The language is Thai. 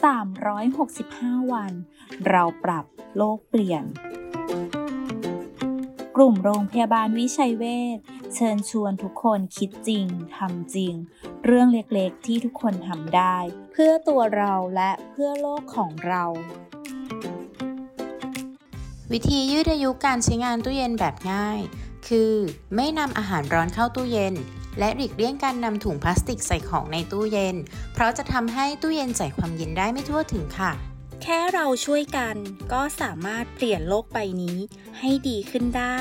365 วัน เราปรับโลกเปลี่ยน กลุ่มโรงพยาบาลวิชัยเวชเชิญชวนทุกคนคิดจริงทำจริง เรื่องเล็กๆที่ทุกคนทำได้ เพื่อตัวเราและเพื่อโลกของเรา วิธียืดอายุการใช้งานตู้เย็นแบบง่าย คือ ไม่นำอาหารร้อนเข้าตู้เย็น และหลีกเลี่ยงการนำถุงพลาสติกใส่ของในตู้เย็น เพราะจะทำให้ตู้เย็นใส่ความเย็นได้ไม่ทั่วถึงค่ะ แค่เราช่วยกันก็สามารถเปลี่ยนโลกใบนี้ให้ดีขึ้นได้